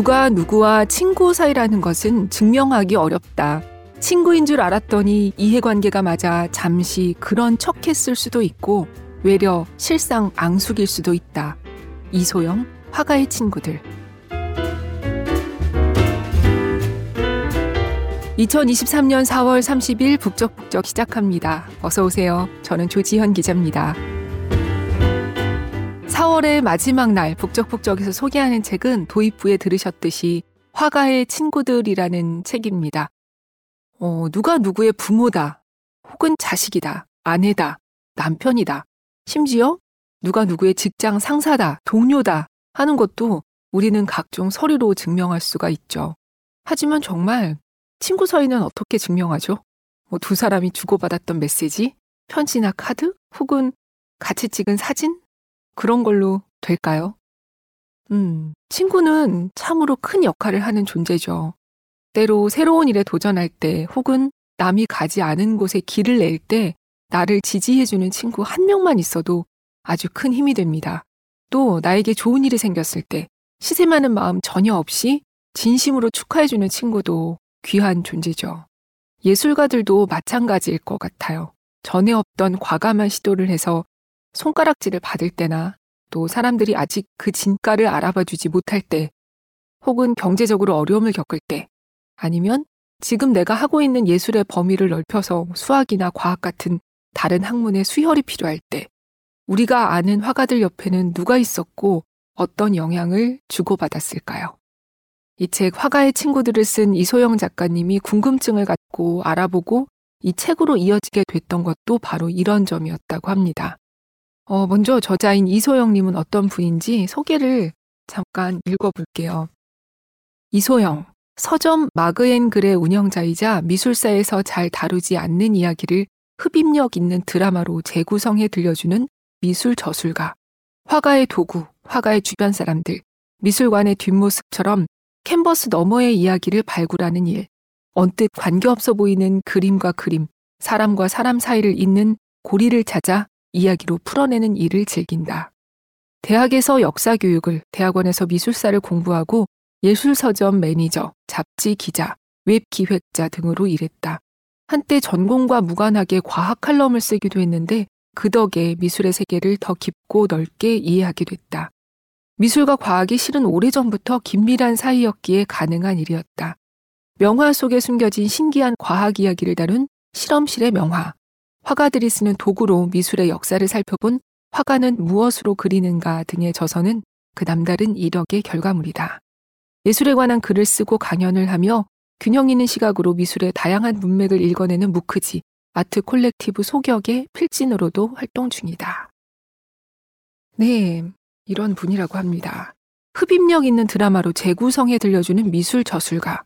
누가 누구와 친구 사이라는 것은 증명하기 어렵다. 친구인 줄 알았더니 이해관계가 맞아 잠시 그런 척 했을 수도 있고 외려 실상 앙숙일 수도 있다. 이소영, 화가의 친구들. 2023년 4월 30일 북적북적 시작합니다. 어서 오세요. 저는 조지현 기자입니다. 4월의 마지막 날 북적북적에서 소개하는 책은 도입부에 들으셨듯이 화가의 친구들이라는 책입니다. 어, 누가 누구의 부모다, 혹은 자식이다, 아내다, 남편이다, 심지어 누가 누구의 직장 상사다, 동료다 하는 것도 우리는 각종 서류로 증명할 수가 있죠. 하지만 정말 친구 사이는 어떻게 증명하죠? 뭐 두 사람이 주고받았던 메시지, 편지나 카드, 혹은 같이 찍은 사진? 그런 걸로 될까요? 음, 친구는 참으로 큰 역할을 하는 존재죠. 때로 새로운 일에 도전할 때 혹은 남이 가지 않은 곳에 길을 낼 때 나를 지지해주는 친구 한 명만 있어도 아주 큰 힘이 됩니다. 또 나에게 좋은 일이 생겼을 때 많은 마음 전혀 없이 진심으로 축하해주는 친구도 귀한 존재죠. 예술가들도 마찬가지일 것 같아요. 전에 없던 과감한 시도를 해서 손가락질을 받을 때나 또 사람들이 아직 그 진가를 알아봐 주지 못할 때 혹은 경제적으로 어려움을 겪을 때 아니면 지금 내가 하고 있는 예술의 범위를 넓혀서 수학이나 과학 같은 다른 학문의 수혈이 필요할 때 우리가 아는 화가들 옆에는 누가 있었고 어떤 영향을 주고받았을까요? 이 책 화가의 친구들을 쓴 이소영 작가님이 궁금증을 갖고 알아보고 이 책으로 이어지게 됐던 것도 바로 이런 점이었다고 합니다. 어, 먼저 저자인 이소영님은 어떤 분인지 소개를 잠깐 읽어볼게요. 이소영, 서점 마그앤 글의 운영자이자 미술사에서 잘 다루지 않는 이야기를 흡입력 있는 드라마로 재구성해 들려주는 미술 저술가, 화가의 도구, 화가의 주변 사람들, 미술관의 뒷모습처럼 캔버스 너머의 이야기를 발굴하는 일, 언뜻 관계없어 보이는 그림과 그림, 사람과 사람 사이를 잇는 고리를 찾아 이야기로 풀어내는 일을 즐긴다. 대학에서 역사 교육을, 대학원에서 미술사를 공부하고 예술서점 매니저, 잡지 기자, 웹 기획자 등으로 일했다. 한때 전공과 무관하게 과학 칼럼을 쓰기도 했는데 그 덕에 미술의 세계를 더 깊고 넓게 이해하게 됐다. 미술과 과학이 실은 오래전부터 긴밀한 사이였기에 가능한 일이었다. 명화 속에 숨겨진 신기한 과학 이야기를 다룬 실험실의 명화, 화가들이 쓰는 도구로 미술의 역사를 살펴본 화가는 무엇으로 그리는가 등의 저서는 그 남다른 이력의 결과물이다. 예술에 관한 글을 쓰고 강연을 하며 균형 있는 시각으로 미술의 다양한 문맥을 읽어내는 무크지 아트 콜렉티브 소격의 필진으로도 활동 중이다. 네, 이런 분이라고 합니다. 흡입력 있는 드라마로 재구성해 들려주는 미술 저술가.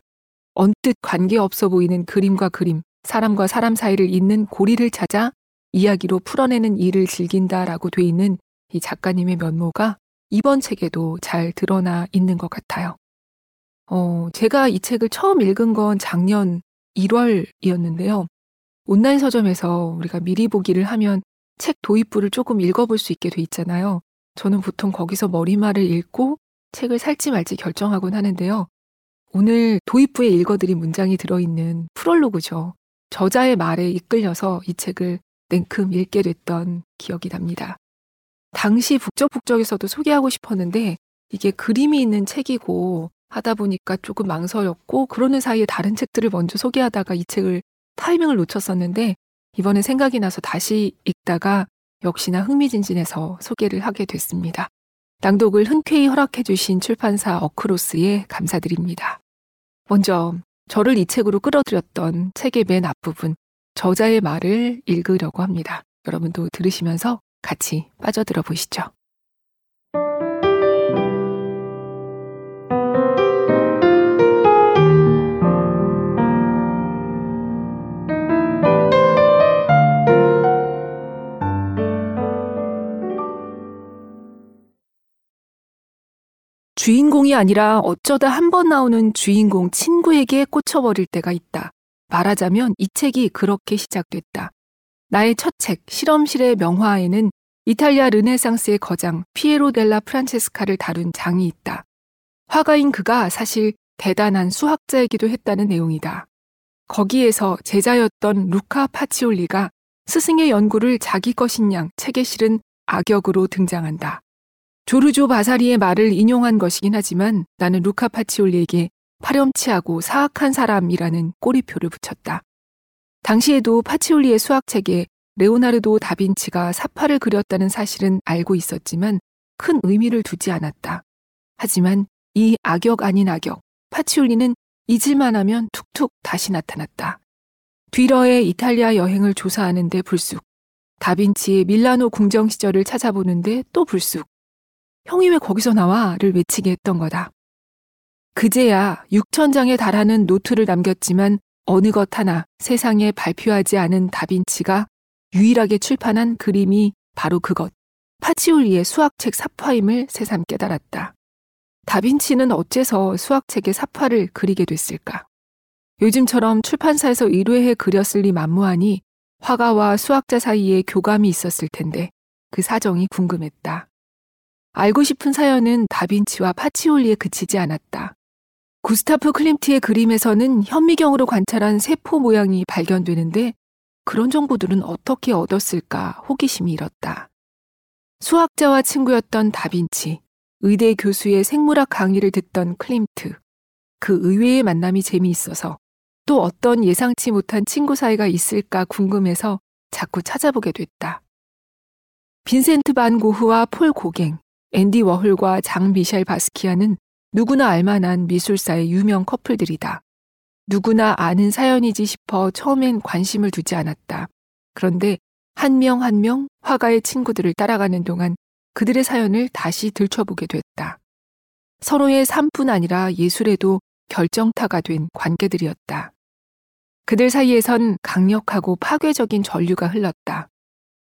언뜻 관계없어 보이는 그림과 그림, 사람과 사람 사이를 잇는 고리를 찾아 이야기로 풀어내는 일을 즐긴다라고 돼 있는 이 작가님의 면모가 이번 책에도 잘 드러나 있는 것 같아요. 어, 제가 이 책을 처음 읽은 건 작년 1월이었는데요. 온라인 서점에서 우리가 미리 보기를 하면 책 도입부를 조금 읽어볼 수 있게 돼 있잖아요. 저는 보통 거기서 머리말을 읽고 책을 살지 말지 결정하곤 하는데요. 오늘 도입부에 읽어드린 문장이 들어있는 프롤로그죠. 저자의 말에 이끌려서 이 책을 냉큼 읽게 됐던 기억이 납니다. 당시 북적북적에서도 소개하고 싶었는데 이게 그림이 있는 책이고 하다 보니까 조금 망설였고 그러는 사이에 다른 책들을 먼저 소개하다가 이 책을 타이밍을 놓쳤었는데 이번에 생각이 나서 다시 읽다가 역시나 흥미진진해서 소개를 하게 됐습니다. 낭독을 흔쾌히 허락해 주신 출판사 어크로스에 감사드립니다. 먼저 저를 이 책으로 끌어들였던 책의 맨 앞부분 저자의 말을 읽으려고 합니다. 여러분도 들으시면서 같이 빠져들어 보시죠. 주인공이 아니라 어쩌다 한 번 나오는 주인공 친구에게 꽂혀버릴 때가 있다. 말하자면 이 책이 그렇게 시작됐다. 나의 첫 책, 실험실의 명화에는 이탈리아 르네상스의 거장 피에로 델라 프란체스카를 다룬 장이 있다. 화가인 그가 사실 대단한 수학자이기도 했다는 내용이다. 거기에서 제자였던 루카 파치올리가 스승의 연구를 자기 것인 양 책에 실은 악역으로 등장한다. 조르조 바사리의 말을 인용한 것이긴 하지만 나는 루카 파치올리에게 파렴치하고 사악한 사람이라는 꼬리표를 붙였다. 당시에도 파치올리의 수학책에 레오나르도 다빈치가 사파를 그렸다는 사실은 알고 있었지만 큰 의미를 두지 않았다. 하지만 이 악역 아닌 악역, 파치올리는 잊을만 하면 툭툭 다시 나타났다. 뒤러의 이탈리아 여행을 조사하는데 불쑥, 다빈치의 밀라노 궁정 시절을 찾아보는데 또 불쑥, 형이 왜 거기서 나와?를 외치게 했던 거다. 그제야 6천 장에 달하는 노트를 남겼지만 어느 것 하나 세상에 발표하지 않은 다빈치가 유일하게 출판한 그림이 바로 그것, 파치올리의 수학책 사파임을 새삼 깨달았다. 다빈치는 어째서 수학책의 사파를 그리게 됐을까? 요즘처럼 출판사에서 의뢰해 그렸을 리 만무하니 화가와 수학자 사이에 교감이 있었을 텐데 그 사정이 궁금했다. 알고 싶은 사연은 다빈치와 파치올리에 그치지 않았다. 구스타프 클림트의 그림에서는 현미경으로 관찰한 세포 모양이 발견되는데 그런 정보들은 어떻게 얻었을까 호기심이 일었다. 수학자와 친구였던 다빈치, 의대 교수의 생물학 강의를 듣던 클림트, 그 의외의 만남이 재미있어서 또 어떤 예상치 못한 친구 사이가 있을까 궁금해서 자꾸 찾아보게 됐다. 빈센트 반 고흐와 폴 고갱, 앤디 워홀과 장 미셸 바스키아는 누구나 알만한 미술사의 유명 커플들이다. 누구나 아는 사연이지 싶어 처음엔 관심을 두지 않았다. 그런데 한명 한 명 화가의 친구들을 따라가는 동안 그들의 사연을 다시 들춰보게 됐다. 서로의 삶뿐 아니라 예술에도 결정타가 된 관계들이었다. 그들 사이에선 강력하고 파괴적인 전류가 흘렀다.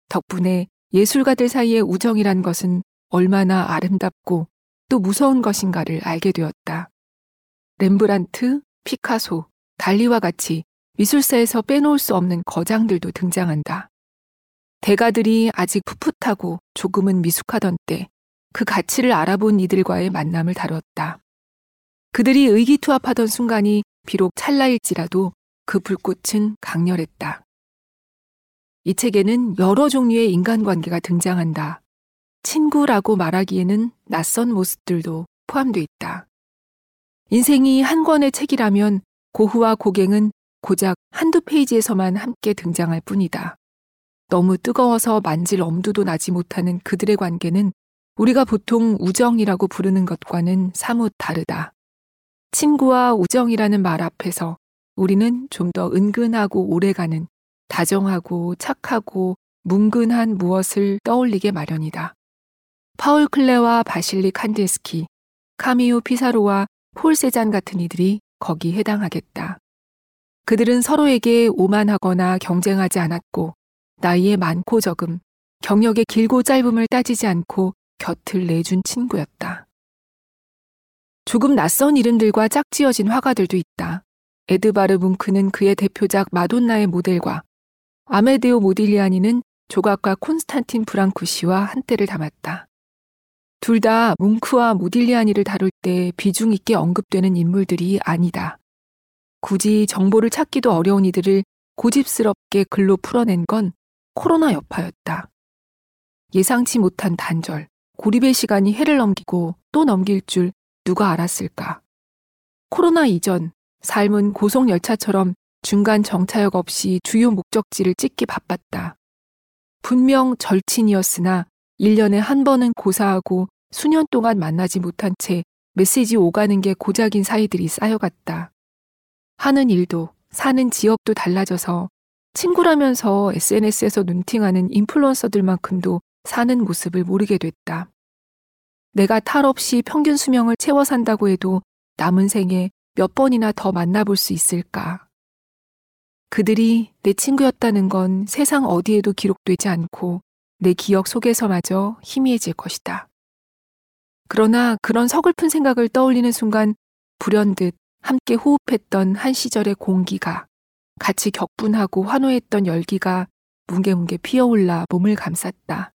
덕분에 예술가들 사이의 우정이란 것은 얼마나 아름답고 또 무서운 것인가를 알게 되었다. 렘브란트, 피카소, 달리와 같이 미술사에서 빼놓을 수 없는 거장들도 등장한다. 대가들이 아직 풋풋하고 조금은 미숙하던 때 그 가치를 알아본 이들과의 만남을 다뤘다. 그들이 의기투합하던 순간이 비록 찰나일지라도 그 불꽃은 강렬했다. 이 책에는 여러 종류의 인간관계가 등장한다. 친구라고 말하기에는 낯선 모습들도 포함되어 있다. 인생이 한 권의 책이라면 고흐와 고갱은 고작 한두 페이지에서만 함께 등장할 뿐이다. 너무 뜨거워서 만질 엄두도 나지 못하는 그들의 관계는 우리가 보통 우정이라고 부르는 것과는 사뭇 다르다. 친구와 우정이라는 말 앞에서 우리는 좀 더 은근하고 오래가는 다정하고 착하고 뭉근한 무엇을 떠올리게 마련이다. 파울 클레와 바실리 칸데스키, 카미오 피사로와 폴 세잔 같은 이들이 거기 해당하겠다. 그들은 서로에게 오만하거나 경쟁하지 않았고 나이에 많고 적음, 경력의 길고 짧음을 따지지 않고 곁을 내준 친구였다. 조금 낯선 이름들과 짝지어진 화가들도 있다. 에드바르 뭉크는 그의 대표작 마돈나의 모델과 아메데오 모딜리아니는 조각가 콘스탄틴 브랑쿠시와 한때를 담았다. 둘 다 뭉크와 모딜리아니를 다룰 때 비중 있게 언급되는 인물들이 아니다. 굳이 정보를 찾기도 어려운 이들을 고집스럽게 글로 풀어낸 건 코로나 여파였다. 예상치 못한 단절, 고립의 시간이 해를 넘기고 또 넘길 줄 누가 알았을까. 코로나 이전, 삶은 고속열차처럼 중간 정차역 없이 주요 목적지를 찍기 바빴다. 분명 절친이었으나 1년에 한 번은 고사하고 수년 동안 만나지 못한 채 메시지 오가는 게 고작인 사이들이 쌓여갔다. 하는 일도 사는 지역도 달라져서 친구라면서 SNS에서 눈팅하는 인플루언서들만큼도 사는 모습을 모르게 됐다. 내가 탈 없이 평균 수명을 채워 산다고 해도 남은 생에 몇 번이나 더 만나볼 수 있을까? 그들이 내 친구였다는 건 세상 어디에도 기록되지 않고 내 기억 속에서마저 희미해질 것이다. 그러나 그런 서글픈 생각을 떠올리는 순간 불현듯 함께 호흡했던 한 시절의 공기가 같이 격분하고 환호했던 열기가 뭉게뭉게 피어올라 몸을 감쌌다.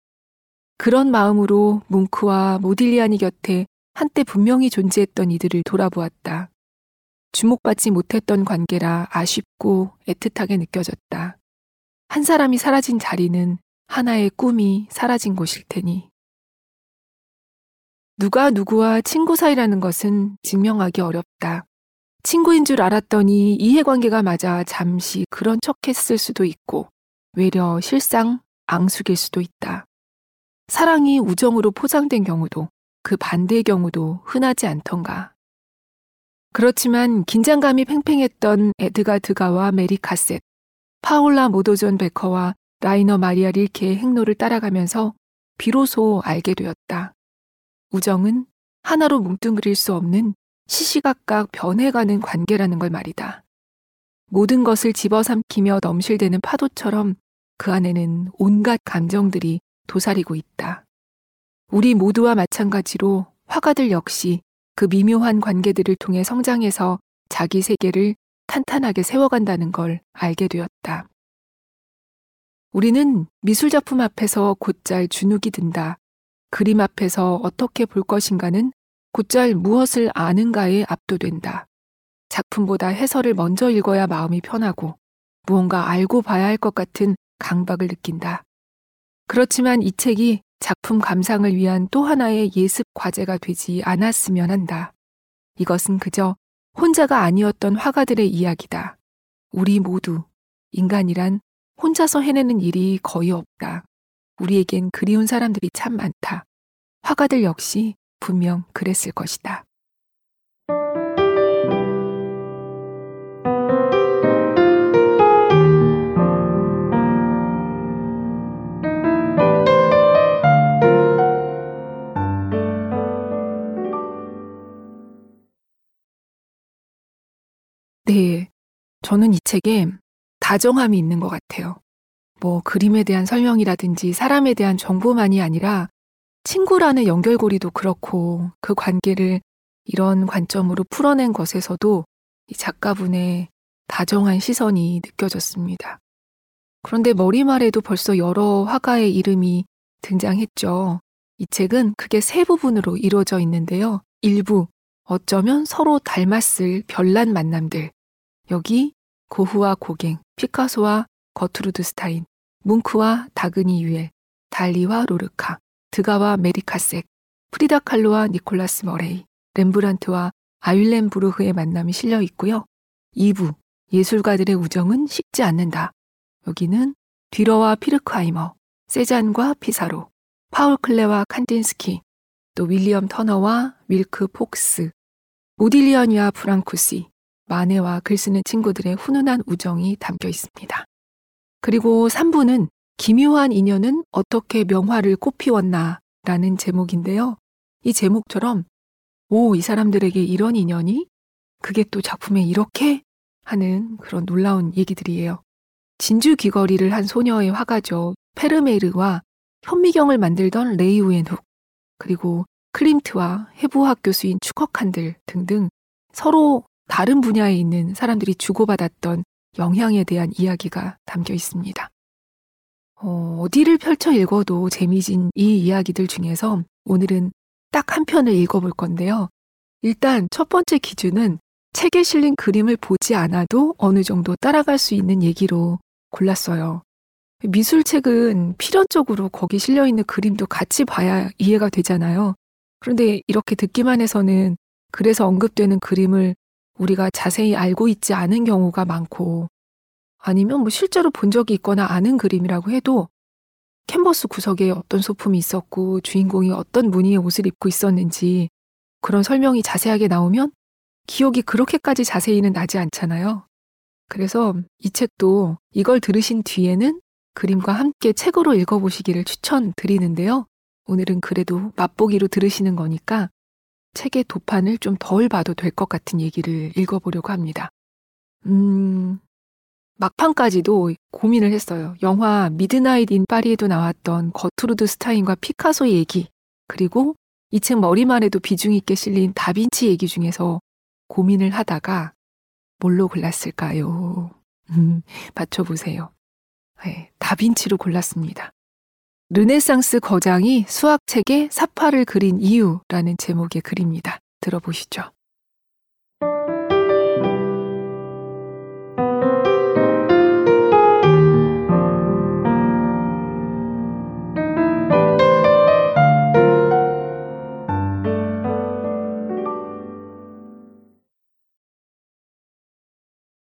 그런 마음으로 뭉크와 모딜리아니 곁에 한때 분명히 존재했던 이들을 돌아보았다. 주목받지 못했던 관계라 아쉽고 애틋하게 느껴졌다. 한 사람이 사라진 자리는 하나의 꿈이 사라진 곳일 테니. 누가 누구와 친구 사이라는 것은 증명하기 어렵다. 친구인 줄 알았더니 이해관계가 맞아 잠시 그런 척 했을 수도 있고, 외려 실상 앙숙일 수도 있다. 사랑이 우정으로 포장된 경우도 그 반대의 경우도 흔하지 않던가. 그렇지만 긴장감이 팽팽했던 에드가 드가와 메리 카셋, 파울라 모더존 베커와 라이너 마리아 릴케의 행로를 따라가면서 비로소 알게 되었다. 우정은 하나로 뭉뚱그릴 수 없는 시시각각 변해가는 관계라는 걸 말이다. 모든 것을 집어삼키며 넘실대는 파도처럼 그 안에는 온갖 감정들이 도사리고 있다. 우리 모두와 마찬가지로 화가들 역시 그 미묘한 관계들을 통해 성장해서 자기 세계를 탄탄하게 세워간다는 걸 알게 되었다. 우리는 미술작품 앞에서 곧잘 주눅이 든다. 그림 앞에서 어떻게 볼 것인가는 곧잘 무엇을 아는가에 압도된다. 작품보다 해설을 먼저 읽어야 마음이 편하고 무언가 알고 봐야 할 것 같은 강박을 느낀다. 그렇지만 이 책이 작품 감상을 위한 또 하나의 예습 과제가 되지 않았으면 한다. 이것은 그저 혼자가 아니었던 화가들의 이야기다. 우리 모두 인간이란 혼자서 해내는 일이 거의 없다. 우리에겐 그리운 사람들이 참 많다. 화가들 역시 분명 그랬을 것이다. 네. 저는 이 책에 다정함이 있는 것 같아요. 뭐 그림에 대한 설명이라든지 사람에 대한 정보만이 아니라 친구라는 연결고리도 그렇고 그 관계를 이런 관점으로 풀어낸 것에서도 이 작가분의 다정한 시선이 느껴졌습니다. 그런데 머리말에도 벌써 여러 화가의 이름이 등장했죠. 이 책은 크게 세 부분으로 이루어져 있는데요. 일부, 어쩌면 서로 닮았을 별난 만남들. 여기 고흐와 고갱, 피카소와 거트루드 스타인, 뭉크와 다그니 유엘, 달리와 로르카, 드가와 메리 커샛, 프리다 칼로와 니콜라스 머레이, 렘브란트와 아윌렌부르흐의 만남이 실려 있고요. 2부 예술가들의 우정은 식지 않는다. 여기는 뒤러와 피르크하이머, 세잔과 피사로, 파울 클레와 칸딘스키, 또 윌리엄 터너와 윌크 폭스, 오딜리언과 프랑쿠시, 마네와 글 쓰는 친구들의 훈훈한 우정이 담겨 있습니다. 그리고 3부는 기묘한 인연은 어떻게 명화를 꽃피웠나 라는 제목인데요. 이 제목처럼 오, 이 사람들에게 이런 인연이 그게 또 작품에 이렇게 하는 그런 놀라운 얘기들이에요. 진주 귀걸이를 한 소녀의 화가죠. 페르메르와 현미경을 만들던 레이 우엔훅 그리고 클림트와 해부학 교수인 추커칸들 등등 서로 다른 분야에 있는 사람들이 주고받았던 영향에 대한 이야기가 담겨 있습니다. 어, 어디를 펼쳐 읽어도 재미진 이 이야기들 중에서 오늘은 딱 한 편을 읽어볼 건데요. 일단 첫 번째 기준은 책에 실린 그림을 보지 않아도 어느 정도 따라갈 수 있는 얘기로 골랐어요. 미술책은 필연적으로 거기 실려 있는 그림도 같이 봐야 이해가 되잖아요. 그런데 이렇게 듣기만 해서는 그래서 언급되는 그림을 우리가 자세히 알고 있지 않은 경우가 많고 아니면 뭐 실제로 본 적이 있거나 아는 그림이라고 해도 캔버스 구석에 어떤 소품이 있었고 주인공이 어떤 무늬의 옷을 입고 있었는지 그런 설명이 자세하게 나오면 기억이 그렇게까지 자세히는 나지 않잖아요. 그래서 이 책도 이걸 들으신 뒤에는 그림과 함께 책으로 읽어보시기를 추천드리는데요. 오늘은 그래도 맛보기로 들으시는 거니까 책의 도판을 좀 덜 봐도 될 것 같은 얘기를 읽어보려고 합니다. 음, 막판까지도 고민을 했어요. 영화 미드나잇 인 파리에도 나왔던 거트루드 스타인과 피카소의 얘기, 그리고 이 책 머리말에도 비중 있게 실린 다빈치 얘기 중에서 고민을 하다가 뭘로 골랐을까요? 음, 맞춰보세요. 네, 다빈치로 골랐습니다. 르네상스 거장이 수학책에 사파를 그린 이유라는 제목의 글입니다. 들어보시죠.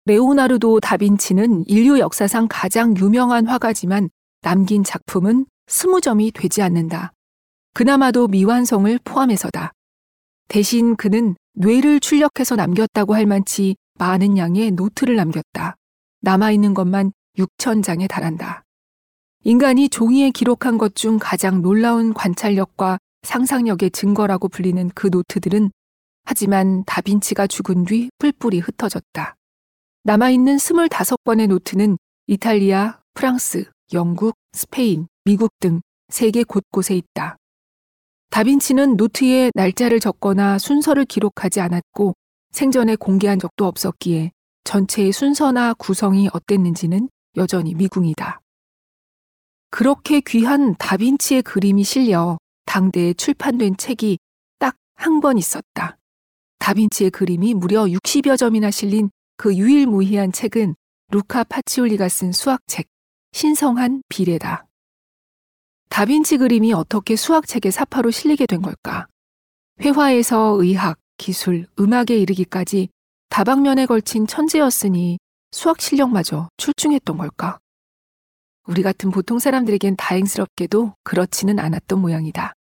레오나르도 다빈치는 인류 역사상 가장 유명한 화가지만 남긴 작품은 스무 점이 되지 않는다. 그나마도 미완성을 포함해서다. 대신 그는 뇌를 출력해서 남겼다고 할 만치 많은 양의 노트를 남겼다. 남아있는 것만 6천 장에 달한다. 인간이 종이에 기록한 것 중 가장 놀라운 관찰력과 상상력의 증거라고 불리는 그 노트들은 하지만 다빈치가 죽은 뒤 뿔뿔이 흩어졌다. 남아있는 25번의 노트는 이탈리아, 프랑스, 영국, 스페인, 미국 등 세계 곳곳에 있다. 다빈치는 노트에 날짜를 적거나 순서를 기록하지 않았고 생전에 공개한 적도 없었기에 전체의 순서나 구성이 어땠는지는 여전히 미궁이다. 그렇게 귀한 다빈치의 그림이 실려 당대에 출판된 책이 딱 한 권 있었다. 다빈치의 그림이 무려 60여 점이나 실린 그 유일무이한 책은 루카 파치올리가 쓴 수학책 신성한 비례다. 다빈치 그림이 어떻게 수학책의 사파로 실리게 된 걸까? 회화에서 의학, 기술, 음악에 이르기까지 다방면에 걸친 천재였으니 수학 실력마저 출중했던 걸까? 우리 같은 보통 사람들에겐 다행스럽게도 그렇지는 않았던 모양이다.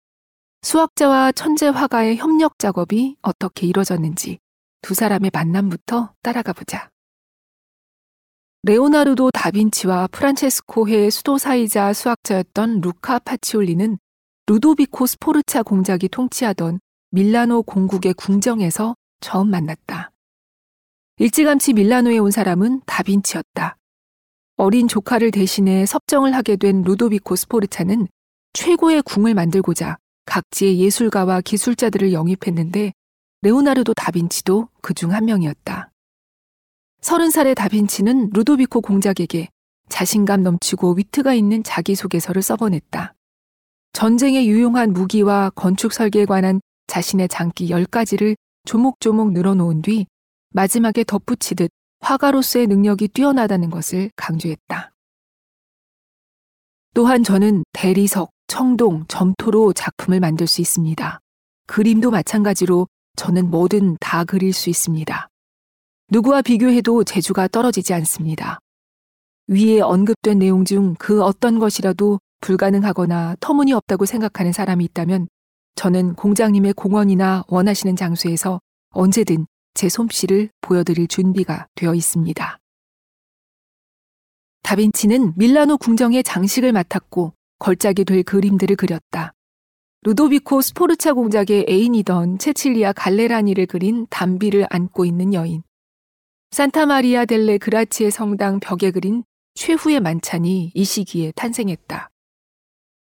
수학자와 천재 화가의 협력 작업이 어떻게 이루어졌는지 두 사람의 만남부터 따라가 보자. 레오나르도 다빈치와 프란체스코의 수도사이자 수학자였던 루카 파치올리는 루도비코 스포르차 공작이 통치하던 밀라노 공국의 궁정에서 처음 만났다. 일찌감치 밀라노에 온 사람은 다빈치였다. 어린 조카를 대신해 섭정을 하게 된 루도비코 스포르차는 최고의 궁을 만들고자 각지의 예술가와 기술자들을 영입했는데 레오나르도 다빈치도 그 중 한 명이었다. 서른 살의 다빈치는 루도비코 공작에게 자신감 넘치고 위트가 있는 자기소개서를 써보냈다. 전쟁에 유용한 무기와 건축 설계에 관한 자신의 장기 10가지를 조목조목 늘어놓은 뒤 마지막에 덧붙이듯 화가로서의 능력이 뛰어나다는 것을 강조했다. 또한 저는 대리석, 청동, 점토로 작품을 만들 수 있습니다. 그림도 마찬가지로 저는 뭐든 다 그릴 수 있습니다. 누구와 비교해도 재주가 떨어지지 않습니다. 위에 언급된 내용 중 그 어떤 것이라도 불가능하거나 터무니없다고 생각하는 사람이 있다면 저는 공장님의 공원이나 원하시는 장소에서 언제든 제 솜씨를 보여드릴 준비가 되어 있습니다. 다빈치는 밀라노 궁정의 장식을 맡았고 걸작이 될 그림들을 그렸다. 루도비코 스포르차 공작의 애인이던 체칠리아 갈레라니를 그린 담비를 안고 있는 여인. 산타 마리아 델레 그라치의 성당 벽에 그린 최후의 만찬이 이 시기에 탄생했다.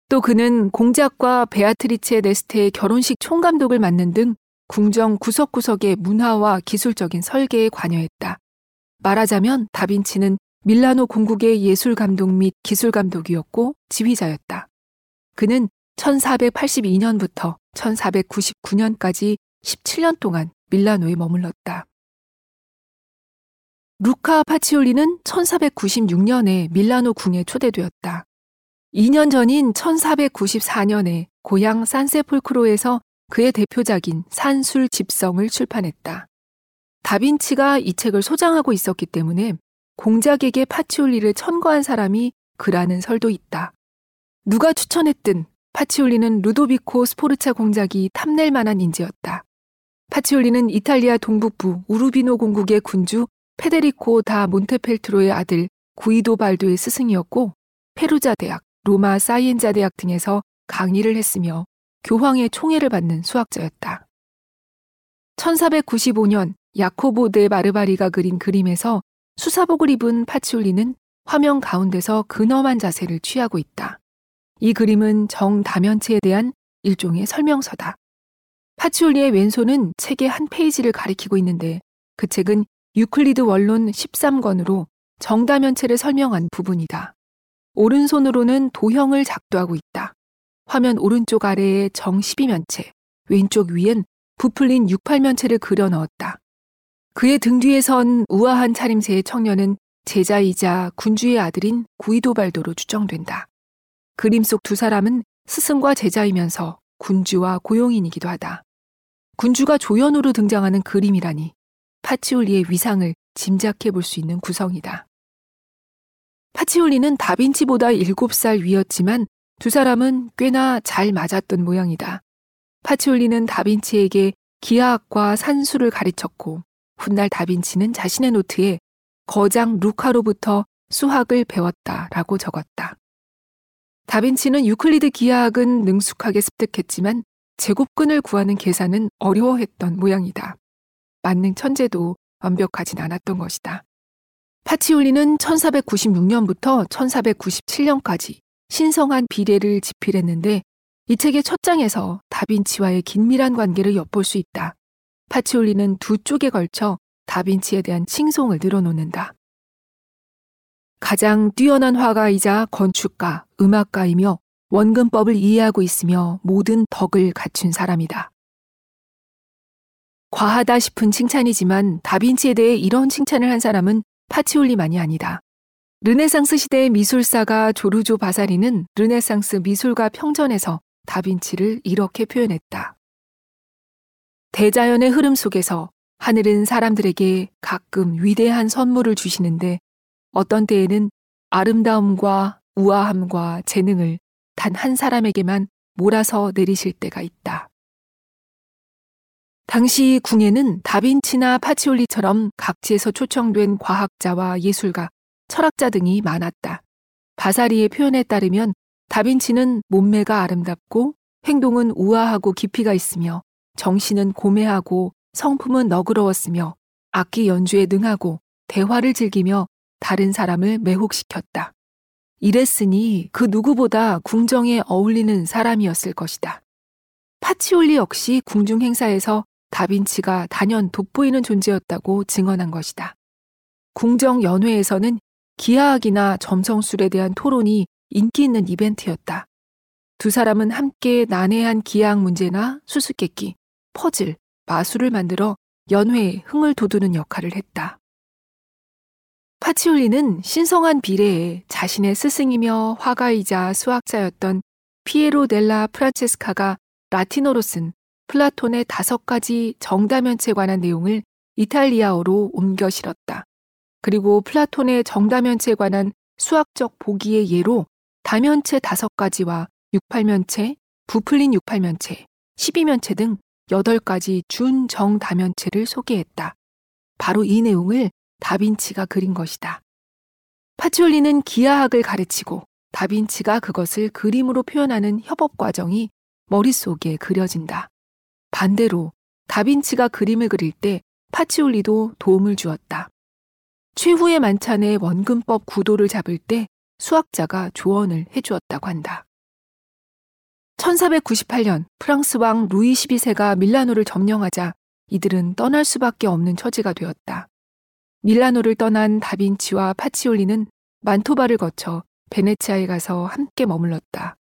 또 그는 공작과 베아트리체 네스테의 결혼식 총감독을 맡는 등 궁정 구석구석의 문화와 기술적인 설계에 관여했다. 말하자면 다빈치는 밀라노 공국의 예술 감독 및 기술 감독이었고 지휘자였다. 그는 1482년부터 1499년까지 17년 동안 밀라노에 머물렀다. 루카 파치올리는 1496년에 밀라노 궁에 초대되었다. 2년 전인 1494년에 고향 산세폴크로에서 그의 대표작인 산술 집성을 출판했다. 다빈치가 이 책을 소장하고 있었기 때문에 공작에게 파치올리를 천거한 사람이 그라는 설도 있다. 누가 추천했든 파치올리는 루도비코 스포르차 공작이 탐낼 만한 인재였다. 파치올리는 이탈리아 동북부 우루비노 공국의 군주 페데리코 다 몬테펠트로의 아들 구이도 발도의 스승이었고 페루자 대학, 로마 사이엔자 대학 등에서 강의를 했으며 교황의 총애를 받는 수학자였다. 1495년 야코보 데 마르바리가 그린 그림에서 수사복을 입은 파치올리는 화면 가운데서 근엄한 자세를 취하고 있다. 이 그림은 정다면체에 대한 일종의 설명서다. 파치올리의 왼손은 책의 한 페이지를 가리키고 있는데 그 책은 유클리드 원론 13권으로 정다면체를 설명한 부분이다. 오른손으로는 도형을 작도하고 있다. 화면 오른쪽 아래에 정 12면체, 왼쪽 위엔 부풀린 68면체를 그려 넣었다. 그의 등 뒤에 선 우아한 차림새의 청년은 제자이자 군주의 아들인 구이도발도로 추정된다. 그림 속 두 사람은 스승과 제자이면서 군주와 고용인이기도 하다. 군주가 조연으로 등장하는 그림이라니 파치올리의 위상을 짐작해 볼 수 있는 구성이다. 파치올리는 다빈치보다 7살 위였지만 두 사람은 꽤나 잘 맞았던 모양이다. 파치올리는 다빈치에게 기하학과 산수를 가르쳤고 훗날 다빈치는 자신의 노트에 거장 루카로부터 수학을 배웠다라고 적었다. 다빈치는 유클리드 기하학은 능숙하게 습득했지만 제곱근을 구하는 계산은 어려워했던 모양이다. 만능 천재도 완벽하진 않았던 것이다. 파치올리는 1496년부터 1497년까지 신성한 비례를 집필했는데 이 책의 첫 장에서 다빈치와의 긴밀한 관계를 엿볼 수 있다. 파치올리는 두 쪽에 걸쳐 다빈치에 대한 칭송을 늘어놓는다. 가장 뛰어난 화가이자 건축가, 음악가이며 원근법을 이해하고 있으며 모든 덕을 갖춘 사람이다. 과하다 싶은 칭찬이지만 다빈치에 대해 이런 칭찬을 한 사람은 파치올리만이 아니다. 르네상스 시대의 미술사가 조르조 바사리는 르네상스 미술가 평전에서 다빈치를 이렇게 표현했다. 대자연의 흐름 속에서 하늘은 사람들에게 가끔 위대한 선물을 주시는데 어떤 때에는 아름다움과 우아함과 재능을 단 한 사람에게만 몰아서 내리실 때가 있다. 당시 궁에는 다빈치나 파치올리처럼 각지에서 초청된 과학자와 예술가, 철학자 등이 많았다. 바사리의 표현에 따르면 다빈치는 몸매가 아름답고 행동은 우아하고 깊이가 있으며 정신은 고매하고 성품은 너그러웠으며 악기 연주에 능하고 대화를 즐기며 다른 사람을 매혹시켰다. 이랬으니 그 누구보다 궁정에 어울리는 사람이었을 것이다. 파치올리 역시 궁중 행사에서 다빈치가 단연 돋보이는 존재였다고 증언한 것이다. 궁정 연회에서는 기하학이나 점성술에 대한 토론이 인기 있는 이벤트였다. 두 사람은 함께 난해한 기하학 문제나 수수께끼, 퍼즐, 마술을 만들어 연회에 흥을 돋우는 역할을 했다. 파치올리는 신성한 비례에 자신의 스승이며 화가이자 수학자였던 피에로 델라 프란체스카가 라틴어로 쓴 플라톤의 다섯 가지 정다면체에 관한 내용을 이탈리아어로 옮겨 실었다. 그리고 플라톤의 정다면체에 관한 수학적 보기의 예로 다면체 다섯 가지와 68면체, 부풀린 68면체, 12면체 등 8가지 준정다면체를 소개했다. 바로 이 내용을 다빈치가 그린 것이다. 파치올리는 기하학을 가르치고 다빈치가 그것을 그림으로 표현하는 협업 과정이 머릿속에 그려진다. 반대로 다빈치가 그림을 그릴 때 파치올리도 도움을 주었다. 최후의 만찬의 원근법 구도를 잡을 때 수학자가 조언을 해주었다고 한다. 1498년 프랑스 왕 루이 12세가 밀라노를 점령하자 이들은 떠날 수밖에 없는 처지가 되었다. 밀라노를 떠난 다빈치와 파치올리는 만토바를 거쳐 베네치아에 가서 함께 머물렀다.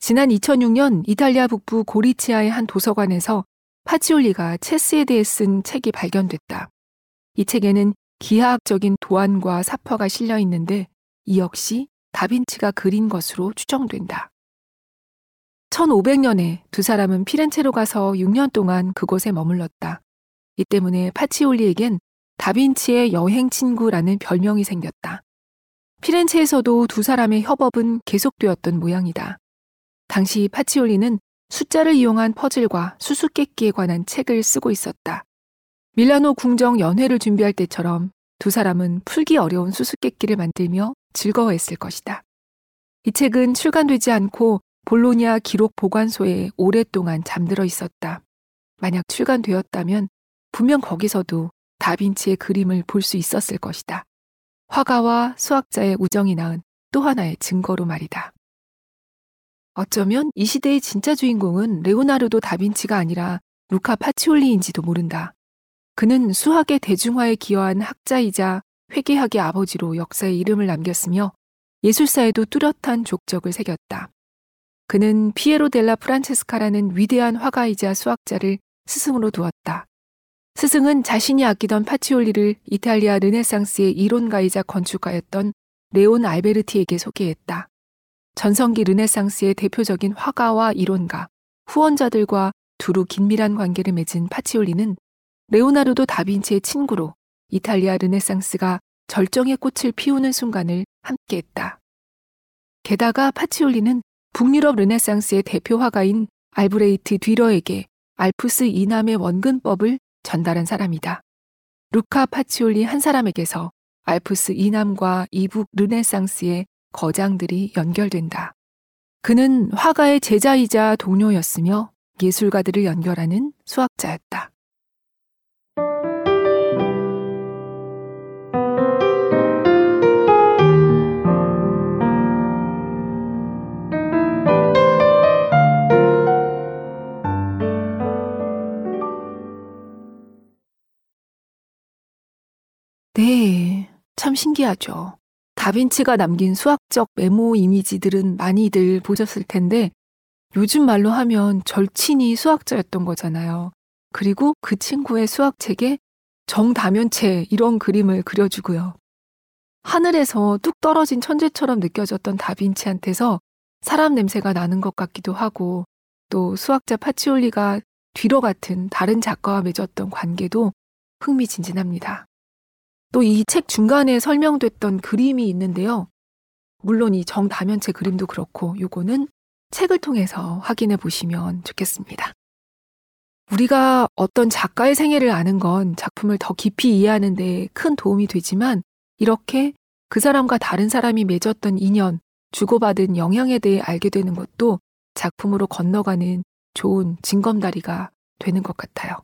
지난 2006년 이탈리아 북부 고리치아의 한 도서관에서 파치올리가 체스에 대해 쓴 책이 발견됐다. 이 책에는 기하학적인 도안과 사파가 실려 있는데 이 역시 다빈치가 그린 것으로 추정된다. 1500년에 두 사람은 피렌체로 가서 6년 동안 그곳에 머물렀다. 이 때문에 파치올리에겐 다빈치의 여행 친구라는 별명이 생겼다. 피렌체에서도 두 사람의 협업은 계속되었던 모양이다. 당시 파치올리는 숫자를 이용한 퍼즐과 수수께끼에 관한 책을 쓰고 있었다. 밀라노 궁정 연회를 준비할 때처럼 두 사람은 풀기 어려운 수수께끼를 만들며 즐거워했을 것이다. 이 책은 출간되지 않고 볼로냐 기록 보관소에 오랫동안 잠들어 있었다. 만약 출간되었다면 분명 거기서도 다빈치의 그림을 볼 수 있었을 것이다. 화가와 수학자의 우정이 낳은 또 하나의 증거로 말이다. 어쩌면 이 시대의 진짜 주인공은 레오나르도 다빈치가 아니라 루카 파치올리인지도 모른다. 그는 수학의 대중화에 기여한 학자이자 회계학의 아버지로 역사에 이름을 남겼으며 예술사에도 뚜렷한 족적을 새겼다. 그는 피에로 델라 프란체스카라는 위대한 화가이자 수학자를 스승으로 두었다. 스승은 자신이 아끼던 파치올리를 이탈리아 르네상스의 이론가이자 건축가였던 레온 알베르티에게 소개했다. 전성기 르네상스의 대표적인 화가와 이론가, 후원자들과 두루 긴밀한 관계를 맺은 파치올리는 레오나르도 다빈치의 친구로 이탈리아 르네상스가 절정의 꽃을 피우는 순간을 함께했다. 게다가 파치올리는 북유럽 르네상스의 대표 화가인 알브레히트 뒤러에게 알프스 이남의 원근법을 전달한 사람이다. 루카 파치올리 한 사람에게서 알프스 이남과 이북 르네상스의 거장들이 연결된다. 그는 화가의 제자이자 동료였으며 예술가들을 연결하는 수학자였다. 네, 참 신기하죠. 다빈치가 남긴 수학적 메모 이미지들은 많이들 보셨을 텐데 요즘 말로 하면 절친이 수학자였던 거잖아요. 그리고 그 친구의 수학책에 정다면체 이런 그림을 그려주고요. 하늘에서 뚝 떨어진 천재처럼 느껴졌던 다빈치한테서 사람 냄새가 나는 것 같기도 하고 또 수학자 파치올리가 뒤로 같은 다른 작가와 맺었던 관계도 흥미진진합니다. 또 이 책 중간에 설명됐던 그림이 있는데요. 물론 이 정다면체 그림도 그렇고 요거는 책을 통해서 확인해 보시면 좋겠습니다. 우리가 어떤 작가의 생애를 아는 건 작품을 더 깊이 이해하는 데 큰 도움이 되지만 이렇게 그 사람과 다른 사람이 맺었던 인연, 주고받은 영향에 대해 알게 되는 것도 작품으로 건너가는 좋은 징검다리가 되는 것 같아요.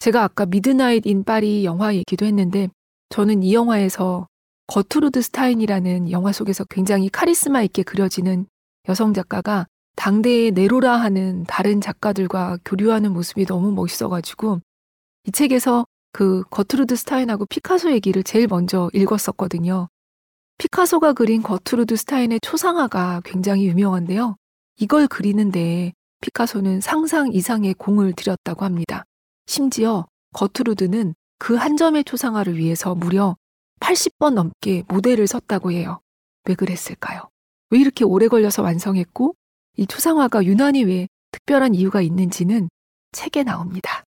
제가 아까 미드나잇 인 파리 영화 얘기도 했는데 저는 이 영화에서 거투르드 스타인이라는 영화 속에서 굉장히 카리스마 있게 그려지는 여성 작가가 당대의 내로라 하는 다른 작가들과 교류하는 모습이 너무 멋있어가지고 이 책에서 그 거투르드 스타인하고 피카소 얘기를 제일 먼저 읽었었거든요. 피카소가 그린 거투르드 스타인의 초상화가 굉장히 유명한데요. 이걸 그리는데 피카소는 상상 이상의 공을 들였다고 합니다. 심지어 거투르드는 그 한 점의 초상화를 위해서 무려 80번 넘게 모델을 섰다고 해요. 왜 그랬을까요? 왜 이렇게 오래 걸려서 완성했고 이 초상화가 유난히 왜 특별한 이유가 있는지는 책에 나옵니다.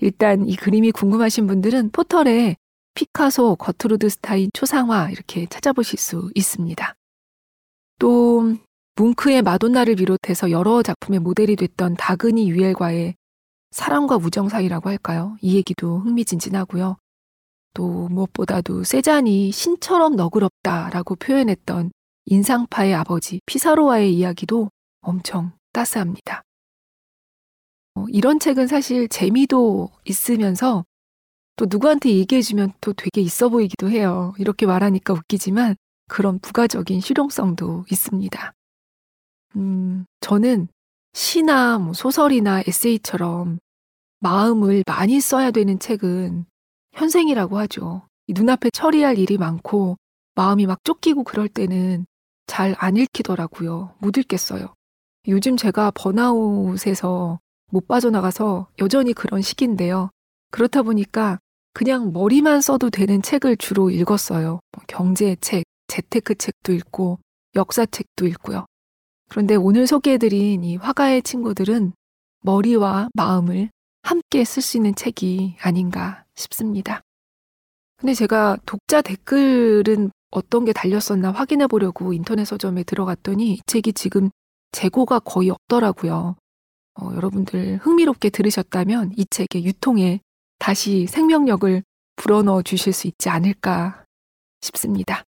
일단 이 그림이 궁금하신 분들은 포털에 피카소, 거트루드 스타인 초상화 이렇게 찾아보실 수 있습니다. 또 뭉크의 마돈나를 비롯해서 여러 작품의 모델이 됐던 다그니 유엘과의 사랑과 우정 사이라고 할까요? 이 얘기도 흥미진진하고요. 또 무엇보다도 세잔이 신처럼 너그럽다라고 표현했던 인상파의 아버지 피사로와의 이야기도 엄청 따스합니다. 어, 이런 책은 사실 재미도 있으면서 또 누구한테 얘기해주면 또 되게 있어 보이기도 해요. 이렇게 말하니까 웃기지만 그런 부가적인 실용성도 있습니다. 음, 저는 시나 뭐 소설이나 에세이처럼 마음을 많이 써야 되는 책은 현생이라고 하죠. 눈앞에 처리할 일이 많고 마음이 막 쫓기고 그럴 때는 잘 안 읽히더라고요. 못 읽겠어요. 요즘 제가 번아웃에서 못 빠져나가서 여전히 그런 시기인데요. 그렇다 보니까 그냥 머리만 써도 되는 책을 주로 읽었어요. 뭐 경제 책, 재테크 책도 읽고 역사 책도 읽고요. 그런데 오늘 소개해드린 이 화가의 친구들은 머리와 마음을 함께 쓸 수 있는 책이 아닌가 싶습니다. 근데 제가 독자 댓글은 어떤 게 달렸었나 확인해 보려고 인터넷 서점에 들어갔더니 이 책이 지금 재고가 거의 없더라고요. 어, 여러분들 흥미롭게 들으셨다면 이 책의 유통에 다시 생명력을 불어넣어 주실 수 있지 않을까 싶습니다.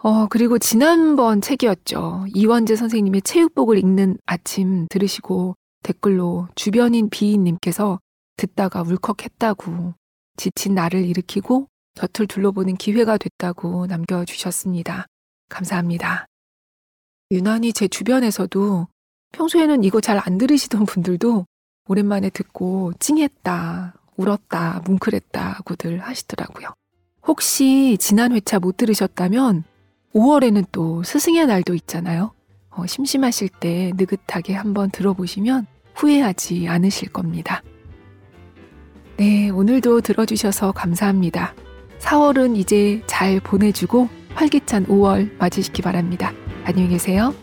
어, 그리고 지난번 책이었죠. 이원재 선생님의 체육복을 읽는 아침 들으시고 댓글로 주변인 비인님께서 듣다가 울컥했다고 지친 나를 일으키고 곁을 둘러보는 기회가 됐다고 남겨주셨습니다. 감사합니다. 유난히 제 주변에서도 평소에는 이거 잘 안 들으시던 분들도 오랜만에 듣고 찡했다, 울었다, 뭉클했다고들 하시더라고요. 혹시 지난 회차 못 들으셨다면 5월에는 또 스승의 날도 있잖아요. 어, 심심하실 때 느긋하게 한번 들어보시면 후회하지 않으실 겁니다. 네, 오늘도 들어주셔서 감사합니다. 4월은 이제 잘 보내주고 활기찬 5월 맞으시기 바랍니다. 안녕히 계세요.